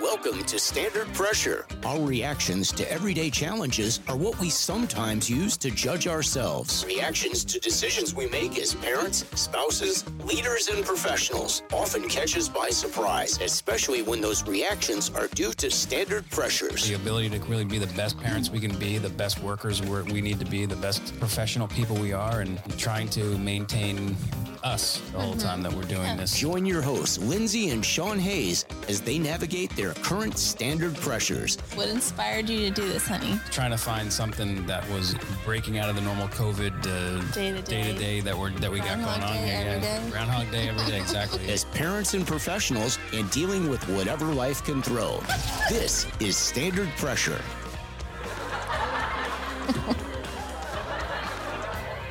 Welcome to Standard Pressure. Our reactions to everyday challenges are what we sometimes use to judge ourselves. Reactions to decisions we make as parents, spouses, leaders, and professionals often catch us by surprise, especially when those reactions are due to standard pressures. The ability to really be the best parents we can be, the best workers we're, we need to be, the best professional people we are, and trying to maintain us the whole time that we're doing this. Join your hosts, Lindsay and Sean Hayes, as they navigate their current standard pressures. What inspired you to do this, honey? Trying to find something that was breaking out of the normal COVID uh, Day to day. day that we're that we got Groundhog going on here. every yeah. day. Groundhog Day every day, exactly. As parents and professionals, and dealing with whatever life can throw. This is Standard Pressure.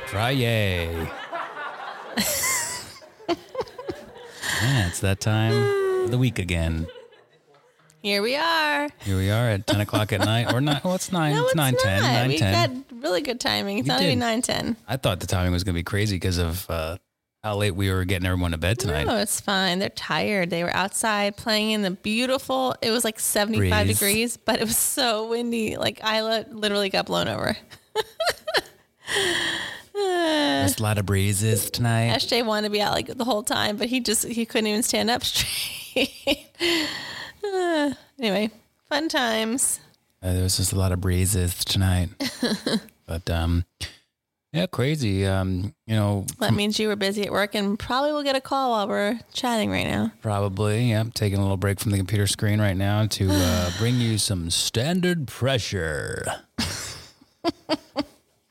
Friday. Yeah, it's that time of the week again. Here we are. Here we are at 10 o'clock at night. Or not, well, it's 9, No, it's it's 9 not. 10. 9 we 10. got really good timing. It's You not even nine ten. I thought the timing was going to be crazy because of uh, how late we were getting everyone to bed tonight. No, it's fine. They're tired. They were outside playing in the beautiful. It was like seventy five Breeze. degrees, but it was so windy. Like Isla literally got blown over. There's a lot of breezes tonight. SJ wanted to be out like the whole time, but he just he couldn't even stand up straight. Uh, anyway, fun times. Uh, there was just a lot of breezes tonight. but um, yeah, crazy. Um, you know, That means you were busy at work and probably will get a call while we're chatting right now. probably. Yeah, I'm taking a little break from the computer screen right now to uh, bring you some standard pressure.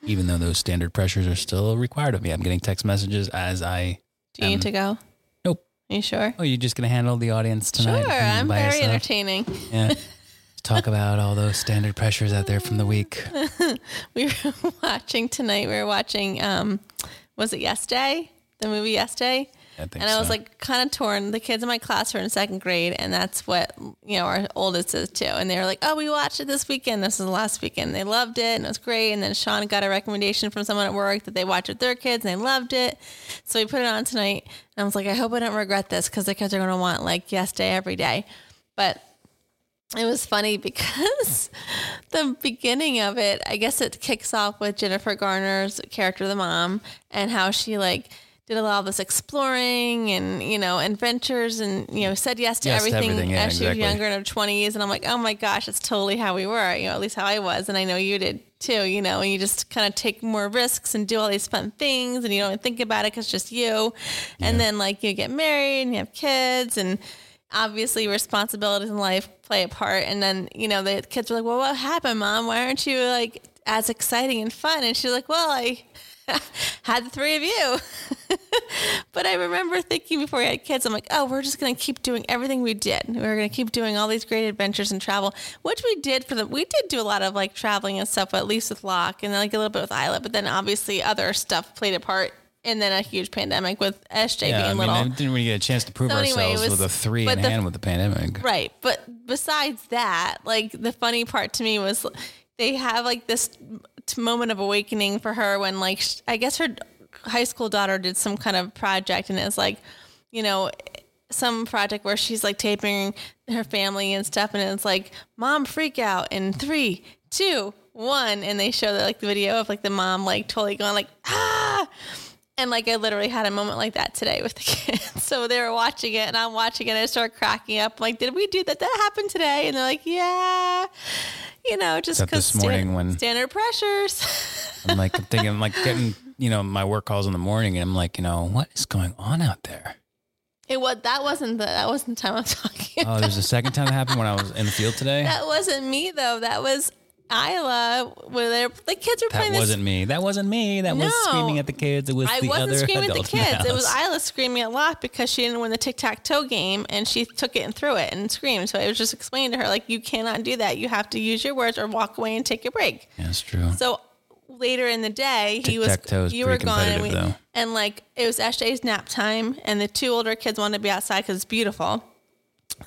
Even though those standard pressures are still required of me, I'm getting text messages as I. Do you need to go? Nope. Are you sure? Oh, you're just gonna handle the audience tonight? Sure, I'm very yourself? entertaining. Yeah. Talk about all those standard pressures out there from the week. We were watching tonight. We were watching. Um, was it yesterday? The movie yesterday. I think and I was so. like kind of torn. The kids in my class are in second grade, and that's what you know our oldest is too. And they were like, "Oh, we watched it this weekend. This was the last weekend. They loved it, and it was great." And then Sean got a recommendation from someone at work that they watched with their kids, and they loved it. So we put it on tonight, and I was like, "I hope I don't regret this because the kids are going to want like yes day every day." But it was funny because the beginning of it, I guess it kicks off with Jennifer Garner's character, the mom, and how she like did a lot of this exploring and you know adventures and you know said yes to Yes to everything, everything, yeah, as she was younger in her twenties. And I'm like, oh my gosh, it's totally how we were. You know, at least how I was, and I know you did too. You know, and you just kind of take more risks and do all these fun things, and you don't think about it because it's just you. And then like you get married and you have kids and obviously responsibilities in life play a part and then you know the kids were like well what happened mom why aren't you like as exciting and fun and she's like well i had the three of you but i remember thinking before we had kids i'm like oh we're just going to keep doing everything we did we're going to keep doing all these great adventures and travel which we did for the we did do a lot of like traveling and stuff at least with locke and then like a little bit with isla but then obviously other stuff played a part and then a huge pandemic with sj Yeah, being I mean, little I didn't really get a chance to prove So anyway, ourselves was- with a three in the- hand with the pandemic. Right. But besides that, like the funny part to me was they have like this moment of awakening for her when like I guess her high school daughter did some kind of project and it's like, you know, some project where she's like taping her family and stuff and it's like mom freak out. In three, two, one and they show the, like the video of like the mom like totally going like ah and like I literally had a moment like that today with the kids. So they were watching it and I'm watching it and I start cracking up. like, did we do that? That happened today? And they're like, yeah. You know, just because this morning when- standard pressures. I'm like I'm thinking, I'm like getting, you know, my work calls in the morning, and I'm like, you know, what is going on out there? it was that wasn't the that wasn't the time I'm talking. Oh, there's a second time that happened when I was in the field today. That wasn't me though. That was Isla. Where they're, the kids were playing. That wasn't me. That wasn't me. That was screaming at the kids. It was I the wasn't other screaming at the kids. It was. Isla screaming a lot because she didn't win the tic tac toe game and she took it and threw it and screamed. So I was just explaining to her, like, you cannot do that. You have to use your words or walk away and take a break. That's true. So later in the day, he was you were gone, and, we, and like it was SJ's nap time, and the two older kids wanted to be outside because it's beautiful.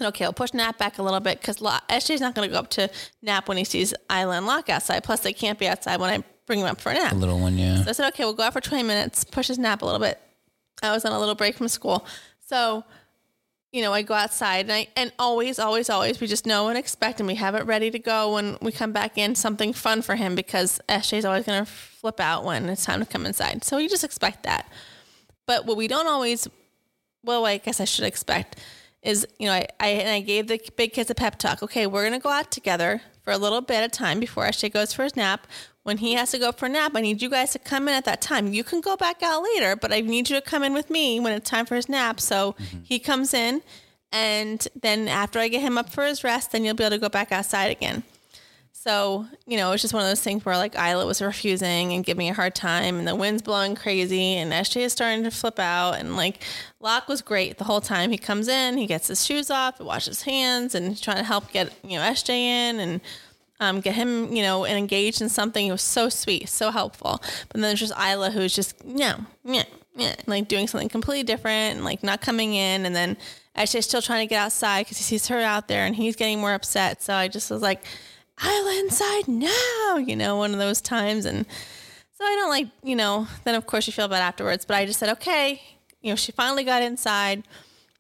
Okay, I'll push nap back a little bit because SJ's not going to go up to nap when he sees Isla and Locke outside. Plus, they can't be outside when I bring him up for a nap. the little one, yeah. So I said, okay, we'll go out for 20 minutes, push his nap a little bit. I was on a little break from school. So you know, I go outside and I, and always, always, always, we just know and expect and we have it ready to go when we come back in, something fun for him because SJ is always going to flip out when it's time to come inside. So you just expect that. But what we don't always, well, I guess I should expect is, you know, I, I, and I gave the big kids a pep talk. Okay, we're going to go out together for a little bit of time before SJ goes for his nap. When he has to go for a nap, I need you guys to come in at that time. You can go back out later, but I need you to come in with me when it's time for his nap. So mm-hmm. he comes in, and then after I get him up for his rest, then you'll be able to go back outside again. So, you know, it's just one of those things where like Isla was refusing and giving me a hard time and the wind's blowing crazy and SJ is starting to flip out and like Locke was great the whole time. He comes in, he gets his shoes off, he washes his hands and he's trying to help get, you know, SJ in and um, get him, you know, and engaged in something. He was so sweet, so helpful. But then there's just Isla who's just, no, yeah, yeah, like doing something completely different and like not coming in. And then actually still trying to get outside because he sees her out there and he's getting more upset. So I just was like, Isla inside now, you know, one of those times. And so I don't like, you know, then of course you feel bad afterwards. But I just said, okay, you know, she finally got inside.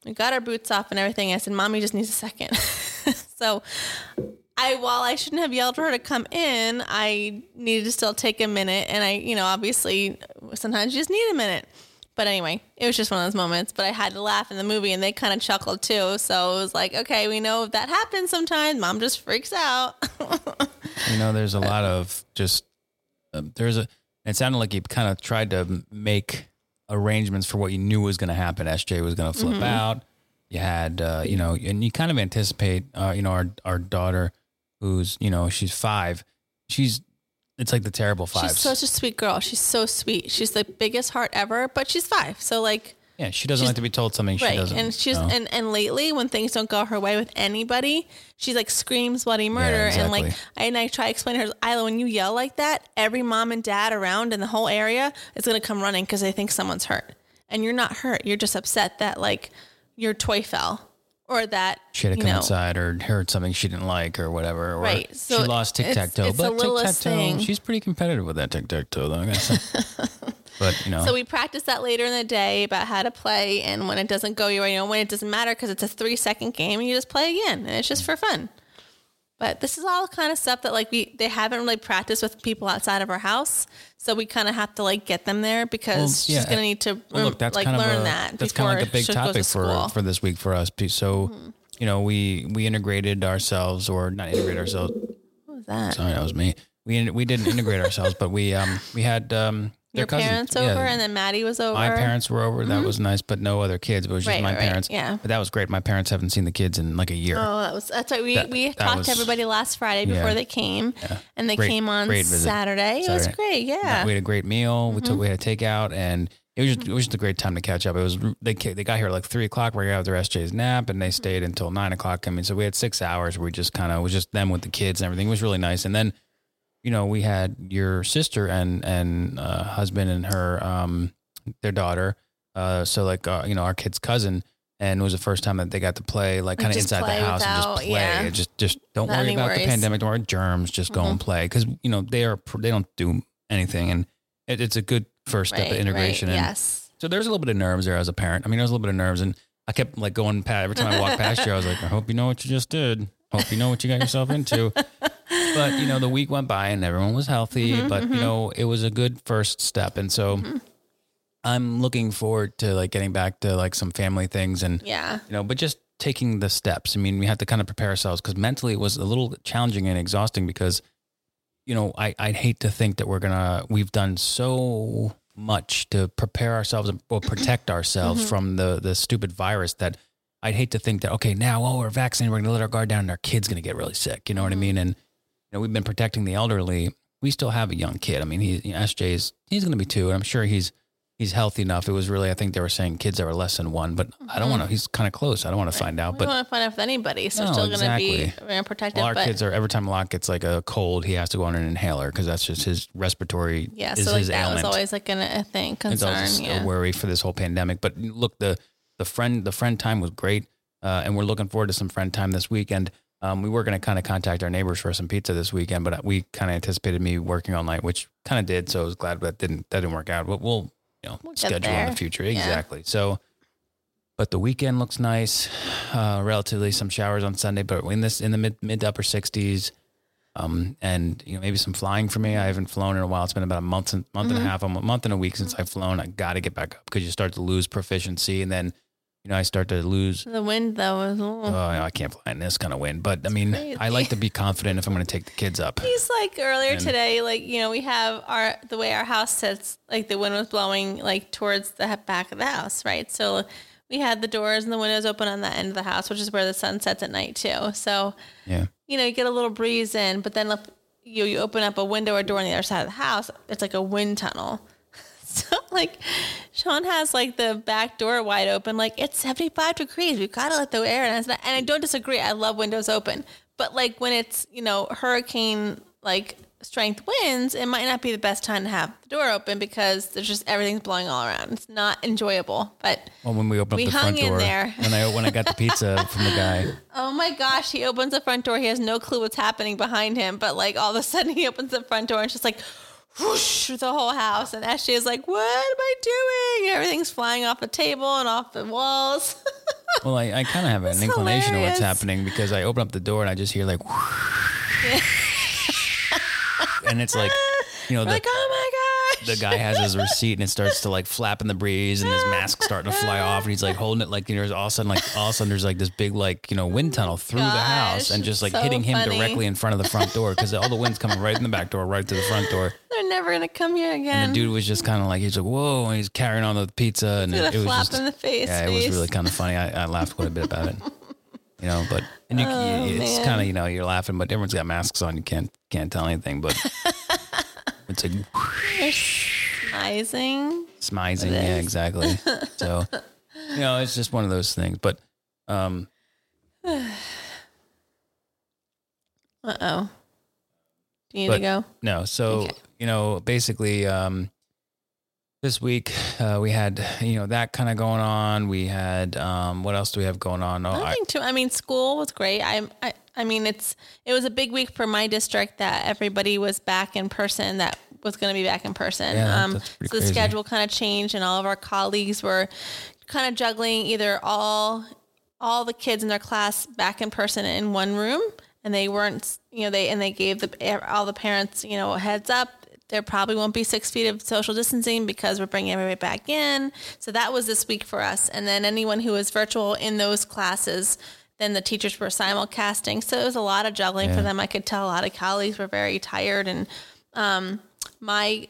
We got our boots off and everything. I said, Mommy just needs a second. so I while I shouldn't have yelled for her to come in, I needed to still take a minute. And I, you know, obviously sometimes you just need a minute. But anyway, it was just one of those moments. But I had to laugh in the movie, and they kind of chuckled too. So it was like, okay, we know that happens sometimes. Mom just freaks out. you know, there's a lot of just uh, there's a. It sounded like you kind of tried to make arrangements for what you knew was going to happen. SJ was going to flip mm-hmm. out. You had, uh, you know, and you kind of anticipate, uh, you know, our our daughter who's you know she's five she's it's like the terrible five she's such a sweet girl she's so sweet she's the biggest heart ever but she's five so like yeah she doesn't like to be told something right. she doesn't and she's know. and, and lately when things don't go her way with anybody she like screams bloody murder yeah, exactly. and like I, and I try to explain to her Isla when you yell like that every mom and dad around in the whole area is going to come running because they think someone's hurt and you're not hurt you're just upset that like your toy fell or that she had to come know, inside or heard something she didn't like or whatever. Or right. So she lost tic tac toe, but tic tac toe, she's pretty competitive with that tic tac toe, though. I guess. but you know, so we practice that later in the day about how to play, and when it doesn't go your way, you know, when it doesn't matter because it's a three second game, and you just play again, and it's just for fun. But this is all kind of stuff that like we they haven't really practiced with people outside of our house, so we kind of have to like get them there because well, yeah, she's gonna need to well, look, that's like kind learn of a, that. That's kind of like a big topic for for this week for us. So mm-hmm. you know we we integrated ourselves or not integrate ourselves. What was that? Sorry, that was me. We we didn't integrate ourselves, but we um we had um your parents over, yeah. and then Maddie was over. My parents were over. That mm-hmm. was nice, but no other kids. But it was just right, my right, parents. Yeah, but that was great. My parents haven't seen the kids in like a year. Oh, that was that's right. We that, we that talked was, to everybody last Friday before yeah, they came, yeah. and they great, came on Saturday. Saturday. It was great. Yeah, we had a great meal. Mm-hmm. We took we had a takeout, and it was just it was just a great time to catch up. It was they they got here like three o'clock. We got after SJ's nap, and they stayed until nine o'clock. I mean, so we had six hours. Where we just kind of was just them with the kids and everything. It was really nice, and then you know, we had your sister and and uh, husband and her um their daughter. Uh, so like uh, you know, our kid's cousin, and it was the first time that they got to play like kind of inside the house without, and just play. Yeah. Just just don't Not worry about worries. the pandemic, don't worry germs. Just go mm-hmm. and play because you know they are they don't do anything, and it, it's a good first step right, of integration. Right, and yes. So there's a little bit of nerves there as a parent. I mean, there's a little bit of nerves, and I kept like going past every time I walked past you. I was like, I hope you know what you just did. Hope you know what you got yourself into. but you know, the week went by and everyone was healthy. Mm-hmm, but mm-hmm. you know, it was a good first step, and so mm-hmm. I'm looking forward to like getting back to like some family things and yeah, you know, but just taking the steps. I mean, we had to kind of prepare ourselves because mentally it was a little challenging and exhausting because you know, I I'd hate to think that we're gonna we've done so much to prepare ourselves or protect ourselves mm-hmm. from the the stupid virus that I'd hate to think that okay now oh we're vaccinated we're gonna let our guard down and our kid's gonna get really sick you know what I mm-hmm. mean and know, we've been protecting the elderly. We still have a young kid. I mean, he, you know, SJ's, he's going to be two. And I'm sure he's, he's healthy enough. It was really, I think they were saying kids that were less than one, but mm-hmm. I don't want to, he's kind of close. I don't want to find out, we but don't want to find out if anybody. So no, still going to be protected. Well, our but, kids are, every time Locke gets like a cold, he has to go on an inhaler because that's just his respiratory. Yeah. So like that ailment. was always like an, a thing, concern. It's yeah. a worry for this whole pandemic. But look, the, the friend, the friend time was great. Uh, and we're looking forward to some friend time this weekend. Um, we were going to kind of contact our neighbors for some pizza this weekend, but we kind of anticipated me working all night, which kind of did. So I was glad that didn't that didn't work out. But we'll you know we'll schedule in the future yeah. exactly. So, but the weekend looks nice. Uh, relatively some showers on Sunday, but in this in the mid mid to upper 60s. Um, and you know maybe some flying for me. I haven't flown in a while. It's been about a month, month Mm-hmm. and a half, a month and a week since I've flown. I got to get back up because you start to lose proficiency, and then you know I start to lose. The wind though was. Oh, I can't fly in this kind of wind. But I mean, I like to be confident if I'm going to take the kids up. He's like earlier And- today, like you know, we have our the way our house sits, like the wind was blowing like towards the back of the house, right? So we had the doors and the windows open on that end of the house, which is where the sun sets at night too. So Yeah. you know, you get a little breeze in, but then if you you open up a window or door on the other side of the house, it's like a wind tunnel. Like Sean has like the back door wide open, like it's 75 degrees. We've got to let the air in. And I- and I don't disagree. I love windows open. But like when it's, you know, hurricane like strength winds, it might not be the best time to have the door open because there's just everything's blowing all around. It's not enjoyable. But Well, when we opened We up the hung front in door, there. when I when I got the pizza from the guy, Oh my gosh, he opens the front door. He has no clue what's happening behind him, but like all of a sudden he opens the front door and it's just like whoosh the whole house. And SJ is like, What am I doing? And everything's flying off the table and off the walls. well, I, I kind of have an inclination of what's happening because I open up the door and I just hear like, and it's like, you know, the, like, oh. The guy has his receipt and it starts to like flap in the breeze and his mask's starting to fly off and he's like holding it like you know all of a sudden like all of a sudden there's like this big like you know wind tunnel through the house and just like so hitting him funny. directly in front of the front door because all the wind's coming right in the back door right to the front door They're never gonna come here again. and the dude was just kind of like he's like whoa and he's carrying on the pizza and it, it was just in the face. yeah it was really kind of funny I, I laughed quite a bit about it you know but and you, Oh, it's kind of you know you're laughing but everyone's got masks on you can't can't tell anything but it's like smizing. smizing. Yeah, exactly. so, you know, it's just one of those things. But, um, Uh oh. Do you need to go? no. So, Okay. you know, basically, um, this week uh, we had you know that kind of going on. We had um, what else do we have going on? Oh, I, Nothing too. I mean, school was great. I'm I, I mean, it's it was a big week for my district that everybody was back in person. That was going to be back in person. Yeah, um, so the crazy. schedule kind of changed, and all of our colleagues were kind of juggling either all all the kids in their class back in person in one room, and they weren't, you know, they and they gave the all the parents, you know, a heads up. There probably won't be six feet of social distancing because we're bringing everybody back in. So that was this week for us. And then anyone who was virtual in those classes, then the teachers were simulcasting. So it was a lot of juggling for them. I could tell a lot of colleagues were very tired. And um, my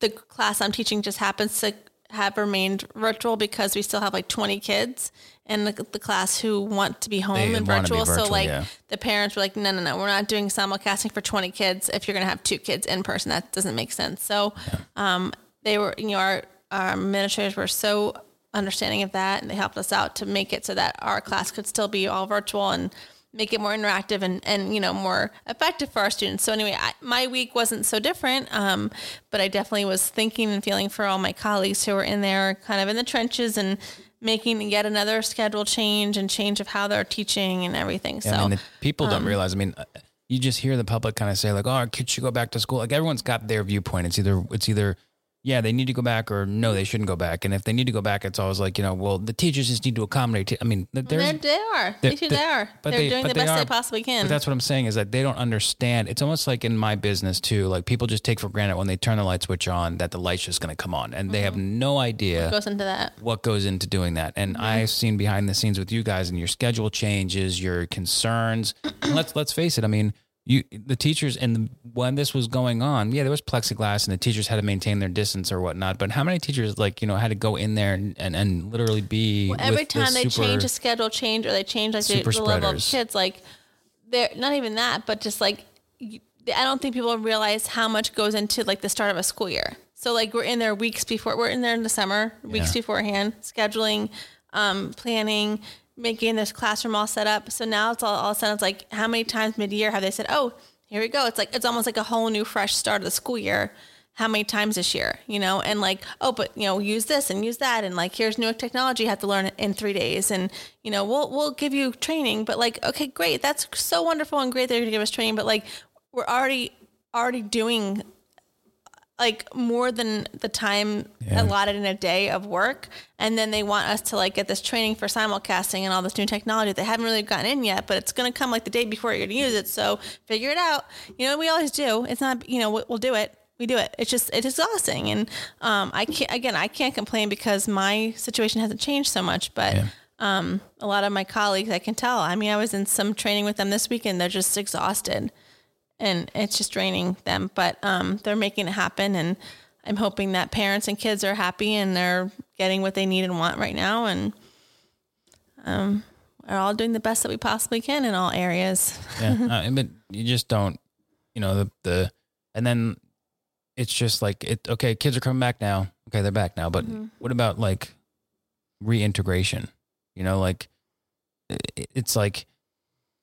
the class I'm teaching just happens to have remained virtual because we still have like 20 kids in the, the class who want to be home They and be virtual. So like yeah. the parents were like, no, no, no, we're not doing simulcasting for 20 kids if you're going to have two kids in person. That doesn't make sense. So um, they were, you know, our, our administrators were so understanding of that and they helped us out to make it so that our class could still be all virtual and make it more interactive and, and you know more effective for our students so anyway I, my week wasn't so different um, but i definitely was thinking and feeling for all my colleagues who were in there kind of in the trenches and making yet another schedule change and change of how they're teaching and everything so I mean, the people um, don't realize. I mean, uh, you just hear the public kind of say like, "Oh, our kids should go back to school." Like everyone's got their viewpoint. It's either it's either yeah, they need to go back, or no, they shouldn't go back. And if they need to go back, it's always like you know, well, the teachers just need to accommodate. T- I mean, th- there's They're, they are they're- they, they, they're- but they're they- doing but the best they are. possibly can But that's what I'm saying is that they don't understand. It's almost like in my business too. Like people just take for granted when they turn the light switch on that the light's just going to come on, and they have no idea what goes into that what goes into doing that. And Mm-hmm. I've seen behind the scenes with you guys and your schedule changes, your concerns. And let's let's face it. I mean, you the teachers and the, when this was going on, yeah, there was plexiglass and the teachers had to maintain their distance or whatnot. But how many teachers like you know had to go in there and and, and literally be every with the time they change a schedule change or they change like the, the level of kids like they're not even that but just like i don't think people realize how much goes into like the start of a school year so like we're in there weeks before we're in there in the summer weeks Yeah. beforehand scheduling um, planning making this classroom all set up. So now it's all, all of a sudden it's like how many times mid-year have they said oh here we go. It's like it's almost like a whole new fresh start of the school year. How many times this year, you know, and like, oh, but you know, use this and use that, and like, here's new technology you have to learn in three days, and you know, we'll we'll give you training, but like, okay, great, that's so wonderful and great that you're gonna give us training, but like, we're already already doing like more than the time Yeah. allotted in a day of work. And then they want us to like get this training for simulcasting and all this new technology. They haven't really gotten in yet but it's going to come like the day before you're going to use it. So figure it out. You know we always do? It's not you know we- we'll do it. We do it. It's just it's exhausting. And um i can't again i can't complain because my situation hasn't changed so much but Yeah. um a lot of my colleagues i can tell. I mean i was in some training with them this weekend. They're just exhausted and it's just draining them. But um, they're making it happen, and I'm hoping that parents and kids are happy and they're getting what they need and want right now, and um, are all doing the best that we possibly can in all areas. yeah, uh, but you just don't, you know, the the, and then it's just like it. Okay, kids are coming back now. Okay, they're back now. But what about like reintegration? You know, like it's like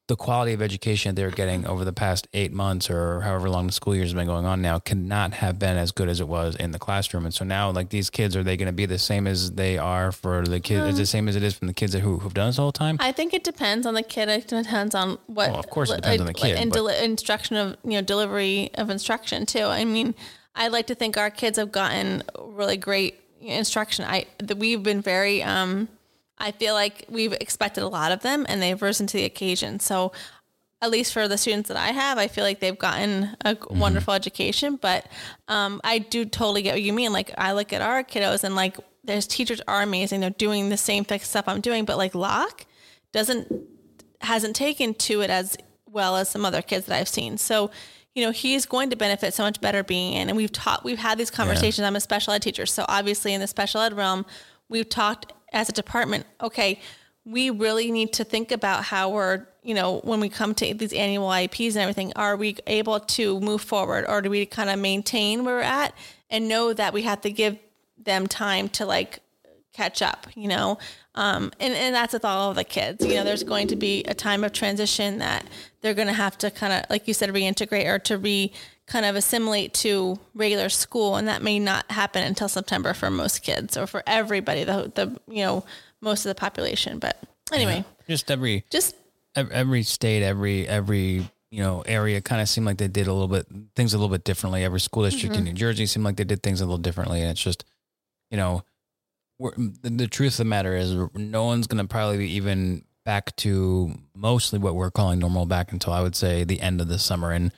the quality of education they're getting over the past eight months or however long the school year has been going on now cannot have been as good as it was in the classroom. And so now, like these kids, are they going to be the same as they are for the kids? Is the same as it is from the kids who who've done this the whole time? I think it depends on the kid. It depends on what. Well, of course it depends on the kid, and deli- instruction of you know delivery of instruction too. I mean, I like to think our kids have gotten really great instruction. I we've been very. um I feel like we've expected a lot of them, and they've risen to the occasion. So. At least for the students that I have, I feel like they've gotten a Mm-hmm. wonderful education. But um, I do totally get what you mean. Like I look at our kiddos, and like there's teachers are amazing. They're doing the same stuff I'm doing, but like Locke doesn't hasn't taken to it as well as some other kids that I've seen. So, you know, he's going to benefit so much better being in. And we've taught, we've had these conversations. I'm a special ed teacher. So obviously in the special ed realm, we've talked as a department, okay, we really need to think about how we're, you know, when we come to these annual IEPs and everything, are we able to move forward or do we kind of maintain where we're at and know that we have to give them time to like catch up, you know? Um, and, and that's with all of the kids. You know, there's going to be a time of transition that they're going to have to kind of, like you said, reintegrate or to re kind of assimilate to regular school. And that may not happen until September for most kids or for everybody, the, the you know, most of the population. But anyway, Just every just every state, every every you know area kind of seemed like they did a little bit things a little bit differently. Every school district in mm-hmm. New Jersey seemed like they did things a little differently, and it's just you know we're, the, the truth of the matter is no one's going to probably be even back to mostly what we're calling normal back until I would say the end of the summer. And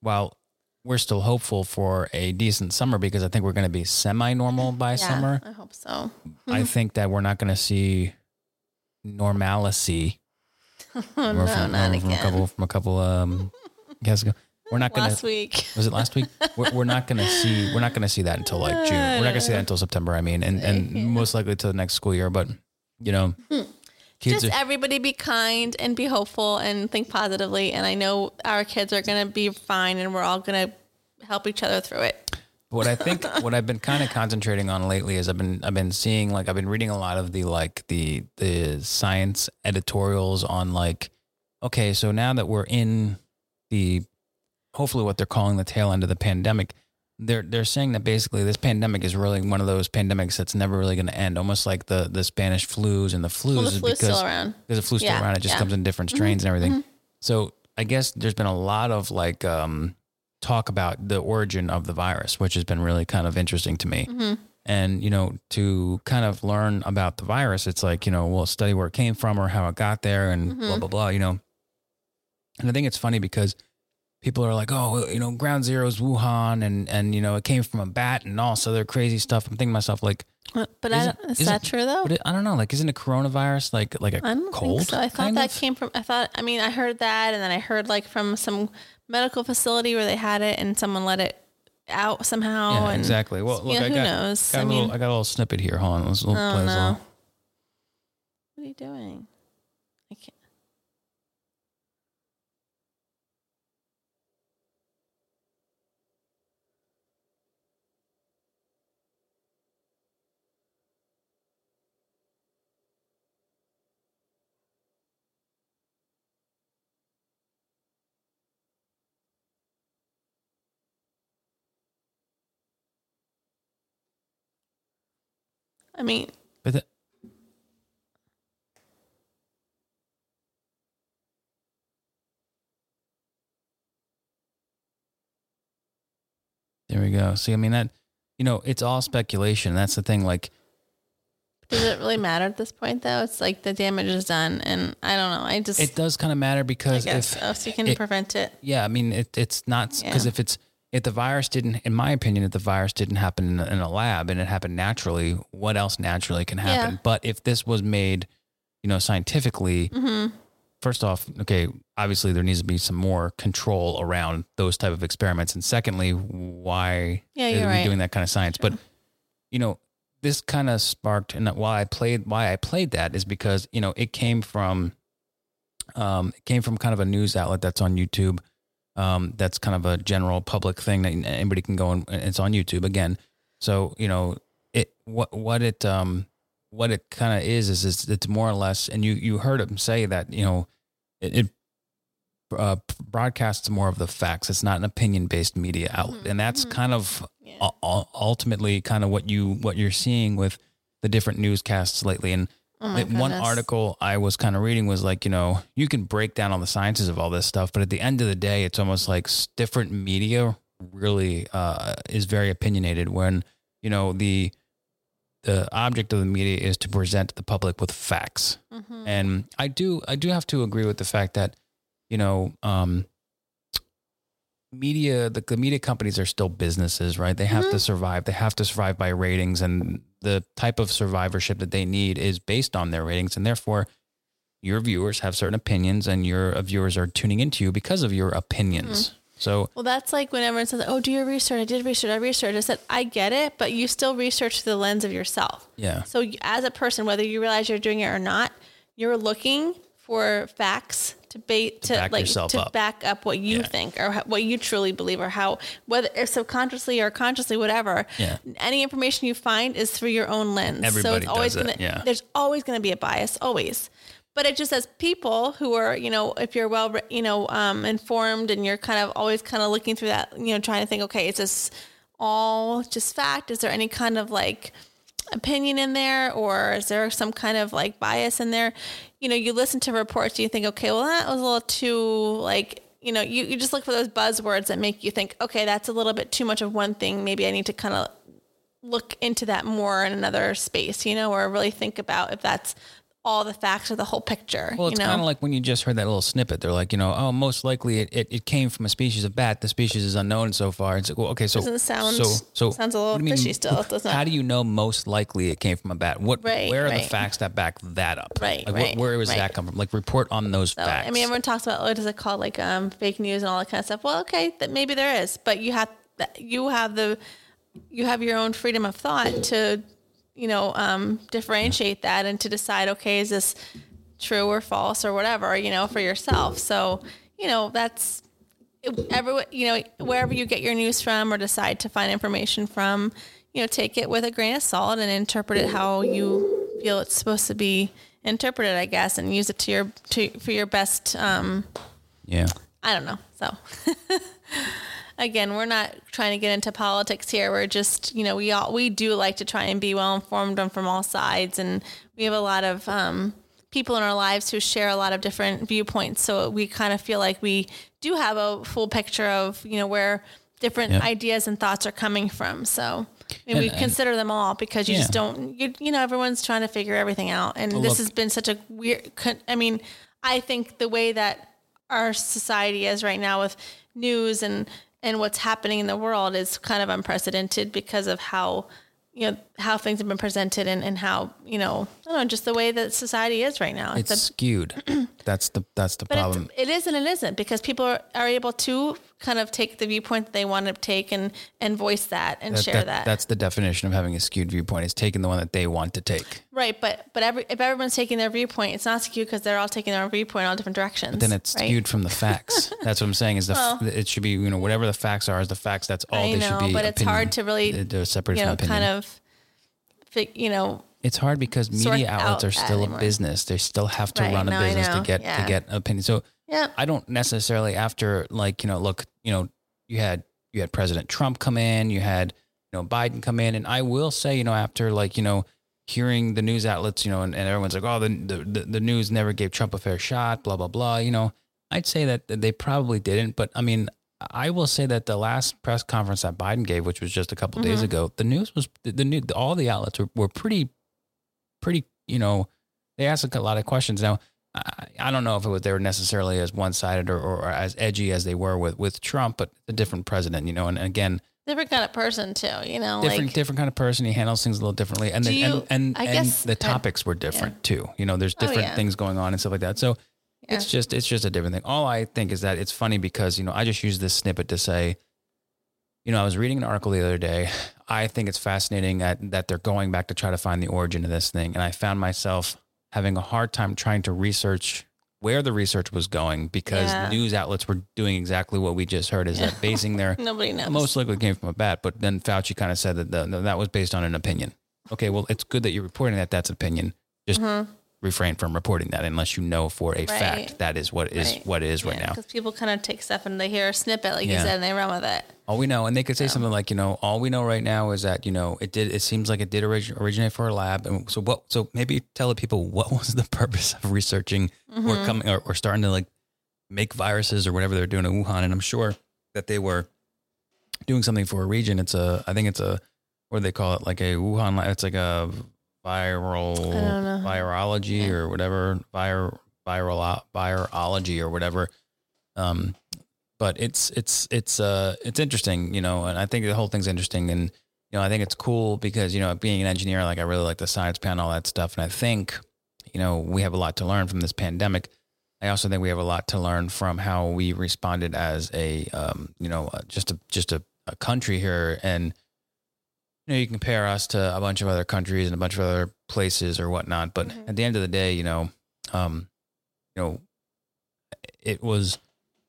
while we're still hopeful for a decent summer because I think we're going to be semi-normal by yeah, summer. I hope so. I think that we're not going to see normalcy Oh, no, from, not or again. from a couple from a couple um guys ago. We're not gonna Last week. was it last week? We're, we're not gonna see we're not gonna see that until like June. We're not gonna see that until September. I mean, and and most likely to the next school year. But you know, kids just are everybody be kind and be hopeful and think positively and i know our kids are going to be fine and we're all going to help each other through it. What I think what I've been kind of concentrating on lately is I've been I've been seeing like I've been reading a lot of the like the the science editorials on like okay, so now that we're in the hopefully what they're calling the tail end of the pandemic, they're they're saying that basically this pandemic is really one of those pandemics that's never really going to end, almost like the the Spanish flus and the flus well, the is because still around because the flu's still Yeah, around. It just yeah. comes in different mm-hmm. strains and everything. Mm-hmm. So I guess there's been a lot of like um, talk about the origin of the virus, which has been really kind of interesting to me. Mm-hmm. And you know, to kind of learn about the virus, it's like you know, we'll study where it came from or how it got there, and blah blah blah. You know, and I think it's funny because people are like, oh, you know, ground zero is Wuhan, and and you know, it came from a bat and all this other crazy stuff. I'm thinking to myself like, but I don't, is that true though it, I don't know, like, isn't a coronavirus like like a I don't cold? think so. I thought that of? came from. I thought. I mean, I heard that, and then I heard like from some medical facility where they had it, and someone let it out somehow. Yeah, and exactly. Well, look, yeah, I who got, knows? got a I little, mean, I got a little snippet here. Hold on, let's we'll Oh, play no. little- what are you doing? I can't. I mean, But the, There we go. See, I mean that, you know, it's all speculation. That's the thing. Like, Does it really matter at this point, though? It's like the damage is done, and I don't know. I just it does kind of matter I because guess if so, so you can it- prevent it. Yeah, I mean, it, it's not because Yeah. if it's if the virus didn't, in my opinion, if the virus didn't happen in a, in a lab and it happened naturally, what else naturally can happen? Yeah. But if this was made, you know, scientifically, Mm-hmm. first off, okay, obviously there needs to be some more control around those type of experiments, and secondly, why Yeah, are we right. doing that kind of science? But you know, this kind of sparked, and why I played why I played that is because you know it came from, um, it came from kind of a news outlet that's on YouTube. Um, that's kind of a general public thing that anybody can go and it's on YouTube again. So you know it what what it um what it kind of is is it's, it's more or less, and you you heard him say that you know it, it uh, broadcasts more of the facts. It's not an opinion based media outlet, and that's kind of Yeah. u- u- ultimately kind of what you what you're seeing with the different newscasts lately. And Oh like, one article I was kind of reading was like, you know, you can break down all the sciences of all this stuff, but at the end of the day, it's almost like different media really uh, is very opinionated. When you know the the object of the media is to present the public with facts, Mhm. and I do I do have to agree with the fact that you know um, media the, the media companies are still businesses, right? They have to survive. They have to survive by ratings, and the type of survivorship that they need is based on their ratings, and therefore. Your viewers have certain opinions, and your uh, viewers are tuning into you because of your opinions. So, Well, that's like when everyone says, "Oh, do your research." I did research. I researched. I said, "I get it," but you still research through the lens of yourself. yeah, So, as a person, whether you realize you're doing it or not, you're looking for facts to bait to, back like yourself to up. back up what you Yeah. think or what you truly believe or how whether if subconsciously or consciously whatever. Yeah. Any information you find is through your own lens. so Everybody it's always does it, gonna yeah. there's always going to be a bias always. But it just as people who are, you know, if you're well, you know, um, informed and you're kind of always kind of looking through that, you know, trying to think, okay, is this all just fact? Is there any kind of like opinion in there or is there some kind of like bias in there? You know, you listen to reports, you think, okay, well, that was a little too like, you know, you, you just look for those buzzwords that make you think, okay, that's a little bit too much of one thing. Maybe I need to kind of look into that more in another space, you know, or really think about if that's all the facts of the whole picture. Well, you it's know? kind of like when you just heard that little snippet. They're like, you know, oh, most likely it, it, it came from a species of bat. The species is unknown so far. It's like, well, okay, so Doesn't sound- so so sounds a little you mean- fishy still, doesn't? How do you know most likely it came from a bat? What Right, where are the facts that back that up? Right, like right, what, where was right. that come from? Like report on those So, facts. I mean, everyone talks about what is it call like um, fake news and all that kind of stuff. Well, okay, that maybe there is, but you have you have the you have your own freedom of thought to you know um, differentiate that and to decide, okay, is this true or false or whatever, you know, for yourself. So you know that's every you know wherever you get your news from or decide to find information from, you know, take it with a grain of salt and interpret it how you feel it's supposed to be interpreted, I guess, and use it to your to for your best. Um, yeah, I don't know. So. Again, we're not trying to get into politics here. We're just, you know, we all we do like to try and be well informed on from all sides, and we have a lot of um, people in our lives who share a lot of different viewpoints. So we kind of feel like we do have a full picture of, you know, where different Yeah. ideas and thoughts are coming from. So I mean, And- we consider them all because you just don't, you, you know, everyone's trying to figure everything out, and Well, this look- has been such a weird. I mean, I think the way that our society is right now with news and and what's happening in the world is kind of unprecedented because of how you know how things have been presented and, and how you know I don't know just the way that society is right now. it's a- skewed. that's the that's the problem. it's, it is and it isn't because people are, are able to kind of take the viewpoint that they want to take and and voice that and That- share that- that. That's the definition of having a skewed viewpoint. Is taking the one that they want to take. right. But but every, if everyone's taking their viewpoint, it's not skewed because they're all taking their own viewpoint in all different directions. But Then it's right? skewed from the facts. That's what I'm saying. Is the f it should be you know whatever the facts are is the facts. That's all I they know, should be. but it's hard to really, uh, they're separated you know, from opinion. kind of, you know, It's hard because media out outlets are that still anymore. a business. They still have to Right, run a no, business to get Yeah. to get opinion. So yeah. I don't necessarily after like you know look you know you had you had President Trump come in, you had you know Biden come in, and I will say you know after like you know hearing the news outlets you know and, and everyone's like oh the, the the news never gave Trump a fair shot, blah blah blah. You know I'd say that they probably didn't, but I mean I will say that the last press conference that Biden gave, which was just a couple Mm-hmm. days ago, the news was the, the new all the outlets were, were pretty, pretty. You know, they asked a lot of questions. Now, I, I don't know if it was they were necessarily as one sided or, or as edgy as they were with with Trump, but a different president. You know, and again, Different kind of person too, you know, different like different kind of person. He handles things a little differently, and Do then, you- and and, I and guess- the topics were different too. You know, there's Oh, different yeah. things going on and stuff like that. So Yeah. it's just it's just a different thing. All I think is that it's funny because you know I just use this snippet to say, you know, I was reading an article the other day. I think it's fascinating that that they're going back to try to find the origin of this thing, and I found myself having a hard time trying to research where the research was going because Yeah. news outlets were doing exactly what we just heard is that basing their nobody knows. most likely came from a bat, but then Fauci kind of said that the, that was based on an opinion. Okay, well, it's good that you're reporting that that's opinion. Just mm-hmm. refrain from reporting that unless you know for a fact that is what is Right. what it is right now. Because people kind of take stuff and they hear a snippet, like you said, and they run with it. All we know, and they could say something like, you know, all we know right now is that you know it did. It seems like it did orig- originate for a lab, and so what? So maybe tell the people what was the purpose of researching or coming or, or starting to like make viruses or whatever they're doing in Wuhan. And I'm sure that they were doing something for a region. It's a, I think it's a, what do they call it? Like a Wuhan. It's like a viral virology or whatever vir viral virology or whatever. Um, but it's it's it's uh it's interesting, you know, and I think the whole thing's interesting, and you know, I think it's cool because you know, being an engineer, like I really like the science panel, and all that stuff, and I think you know we have a lot to learn from this pandemic. I also think we have a lot to learn from how we responded as a um, you know uh, just a just a, a country here, and you know you compare us to a bunch of other countries and a bunch of other places or whatnot, but Mhm. at the end of the day, you know, um, you know, it was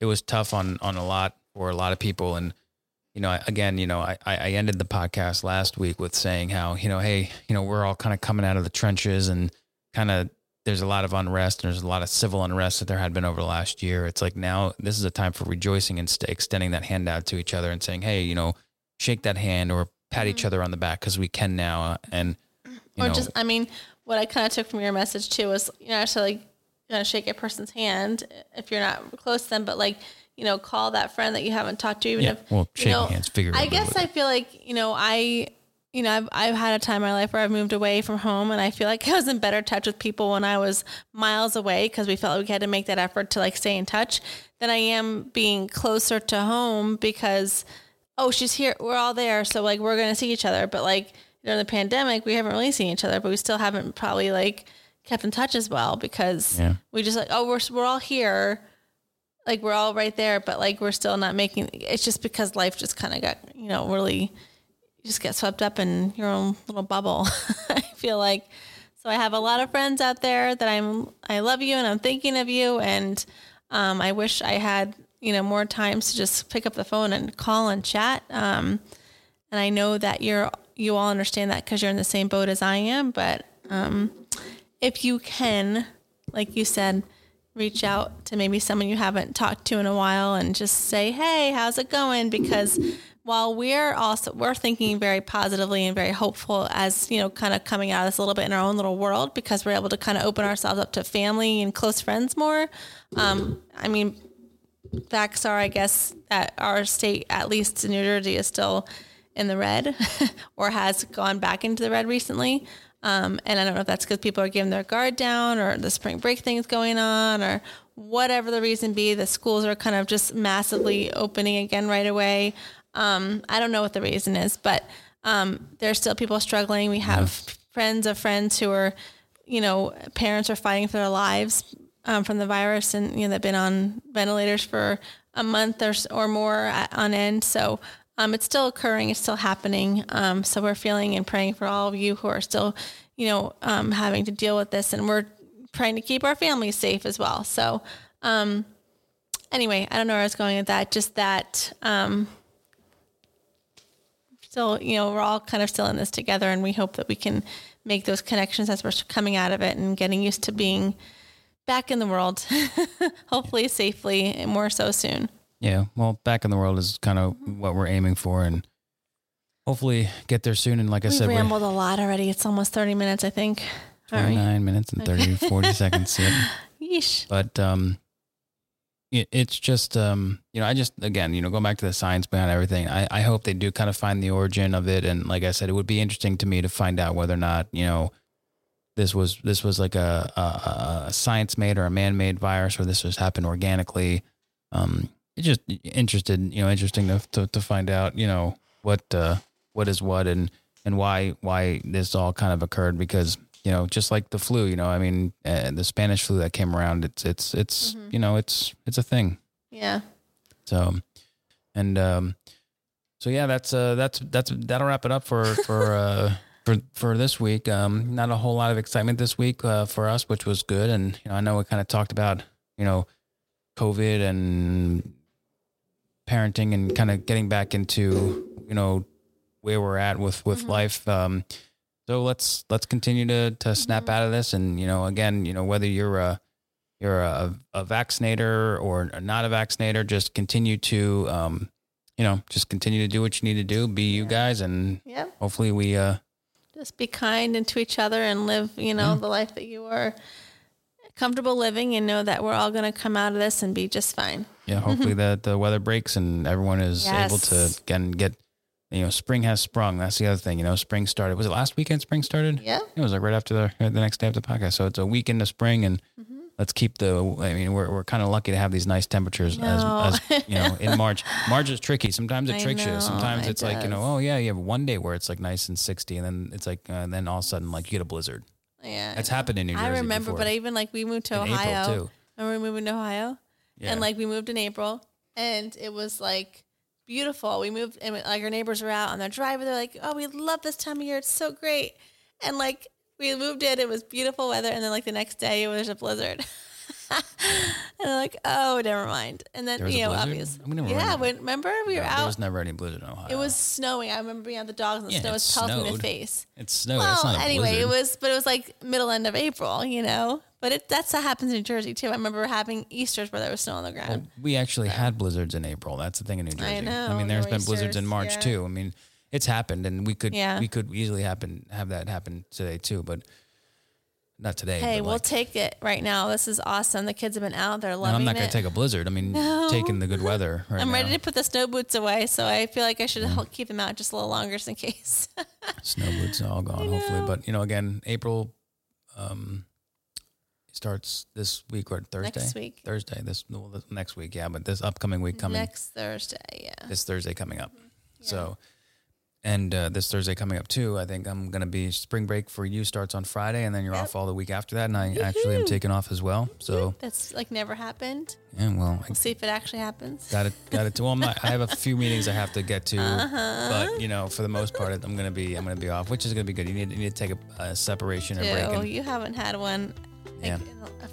it was tough on on a lot for a lot of people. And you know I- again you know I, I ended the podcast last week with saying how you know hey you know we're all kind of coming out of the trenches and kind of there's a lot of unrest and there's a lot of civil unrest that there had been over the last year. It's like now this is a time for rejoicing and st- extending that hand out to each other and saying hey you know shake that hand or pat each mm-hmm. other on the back because we can now. And you or know just, I mean, what I kind of took from your message too was, you know, to like, you know, shake a person's hand if you're not close to them, but like, you know, call that friend that you haven't talked to, even Yeah, if, well, you shaking know, hands figuratively, I guess I feel like, you know, I, you know, I've, I've had a time in my life where I've moved away from home and I feel like I was in better touch with people when I was miles away because we felt like we had to make that effort to like stay in touch than I am being closer to home because, oh, she's here. We're all there. So like, we're going to see each other. But like during the pandemic, we haven't really seen each other, but we still haven't probably like kept in touch as well because Yeah. we just like, oh, we're, we're all here. Like we're all right there, but like we're still not making. It's just because life just kind of got you know really, you just get swept up in your own little bubble. I feel like so. I have a lot of friends out there that I'm. I love you and I'm thinking of you, and um, I wish I had you know more times to just pick up the phone and call and chat. Um, and I know that you're you all understand that because you're in the same boat as I am. But um, if you can, like you said, reach out to maybe someone you haven't talked to in a while and just say, "Hey, how's it going?" Because while we're also we're thinking very positively and very hopeful as you know, kind of coming out of this a little bit in our own little world because we're able to kind of open ourselves up to family and close friends more. Um, I mean, facts are, I guess, that our state, at least in New Jersey, is still in the red or has gone back into the red recently. Um, and I don't know if that's because people are giving their guard down or the spring break thing is going on or whatever the reason be. The schools are kind of just massively opening again right away. Um, I don't know what the reason is, but um, there's still people struggling. We have friends of friends who are, you know, parents are fighting for their lives um, from the virus and, you know, they've been on ventilators for a month or, or more on end. So um, it's still occurring. It's still happening. Um, so we're feeling and praying for all of you who are still, you know, um, having to deal with this. And we're trying to keep our families safe as well. So um, anyway, I don't know where I was going with that. Just that um, still, you know, we're all kind of still in this together, and we hope that we can make those connections as we're coming out of it and getting used to being back in the world, hopefully safely and more so soon. Yeah, well, back in the world is kind of what we're aiming for, and hopefully get there soon. And like I We said, we're rambled a lot already. It's almost 30 minutes, I think. All right. 29 minutes and 30, 40 seconds. Yeah. Yeesh. But um, it, it's just um you know i just again you know going back to the science behind everything I, I hope they do kind of find the origin of it and like i said it would be interesting to me to find out whether or not you know this was this was like a a, a science made or a man made virus or this has happened organically um just interested you know interesting to, to to find out you know what uh what is what and and why why this all kind of occurred because you know, just like the flu, you know, I mean, uh, the Spanish flu that came around, it's, it's, it's, mm-hmm. you know, it's, it's a thing. Yeah. So, and, um, so yeah, that's, uh, that's, that's, that'll wrap it up for, for, uh, for, for this week. Um, not a whole lot of excitement this week, uh, for us, which was good. And, you know, I know we kind of talked about, you know, COVID and parenting and kind of getting back into, you know, where we're at with, with mm-hmm. life. Um, so let's let's continue to to snap mm-hmm. out of this, and you know, again, you know, whether you're a you're a, a vaccinator or not a vaccinator, just continue to, um, you know, just continue to do what you need to do. Be you guys, and yeah. hopefully we uh, just be kind and to each other and live, you know, the life that you are comfortable living, and know that we're all going to come out of this and be just fine. Yeah, hopefully that the weather breaks and everyone is yes. able to again get you know, spring has sprung. That's the other thing. You know, spring started. Was it last weekend? Spring started. Yeah, it was like right after the the next day of the podcast. So it's a week into spring, and mm-hmm. let's keep the. I mean, we're we're kind of lucky to have these nice temperatures as, as you know in March. March is tricky. Sometimes it tricks know, you. Sometimes it's like you know, oh yeah, you have one day where it's like nice and sixty, and then it's like, uh, and then all of a sudden like you get a blizzard. Yeah, it's happened in New Jersey. I remember, before. but I even like we moved to in Ohio. April too. Remember we moved to Ohio, yeah. and like we moved in April, and it was like beautiful. We moved and like our neighbors were out on their driveway. They're like, "Oh, we love this time of year. It's so great." And like we moved in, it was beautiful weather, and then like the next day, it was a blizzard. and they're like, "Oh, never mind." And then you know, obviously, yeah. When, remember we were out. There was never any blizzard in Ohio. It was snowing. I remember being on the dogs, and the yeah, snow was pelting in the face. It's snowed. Well, anyway, it was, but it was like middle end of April. You know, but it, that's what happens in Jersey too. I remember having Easter's where there was snow on the ground. We actually had blizzards in April. That's the thing in New Jersey. I know. I mean, there's been blizzards in March yeah. too. I mean, it's happened, and we could yeah. we could easily happen have that happen today too. But not today. Hey, we'll like, take it right now. This is awesome. The kids have been out there loving it. I'm not going to take a blizzard. I mean, no. taking the good weather. Right I'm now. ready to put the snow boots away, so I feel like I should mm. keep them out just a little longer just in case. snow boots are all gone, hopefully. But you know, again, April. Um, starts this week or Thursday. Next week. Thursday. This well, next week, yeah. But this upcoming week coming next Thursday, yeah. This Thursday coming up. Mm-hmm. Yeah. So, and uh, this Thursday coming up too. I think I'm gonna be spring break for you starts on Friday, and then you're yep. off all the week after that. And I Woo-hoo. actually am taking off as well. So that's like never happened. Yeah, well, we'll I, see if it actually happens. Got it. Got it. Well, I'm not, I have a few meetings I have to get to, uh-huh. but you know, for the most part, I'm gonna be I'm gonna be off, which is gonna be good. You need, you need to take a, a separation or break. Oh, you haven't had one yeah.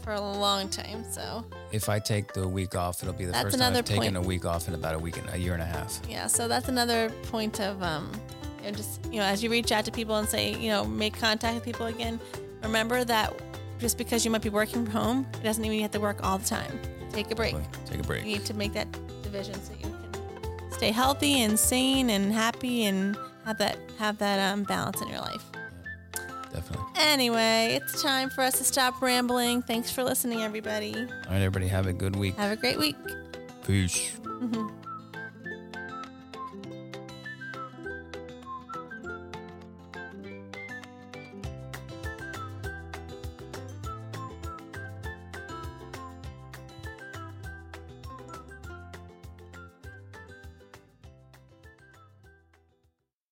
for a long time. So if I take the week off, it'll be the that's first time I've point. taken a week off in about a week and a year and a half. Yeah, so that's another point of um, you know, just you know, as you reach out to people and say, you know, make contact with people again. Remember that just because you might be working from home, it doesn't mean you have to work all the time. Take a break. Take a break. You need to make that division so you can stay healthy and sane and happy and have that have that um, balance in your life definitely. Anyway, it's time for us to stop rambling. Thanks for listening, everybody. All right, everybody, have a good week. Have a great week. Peace. Mm-hmm.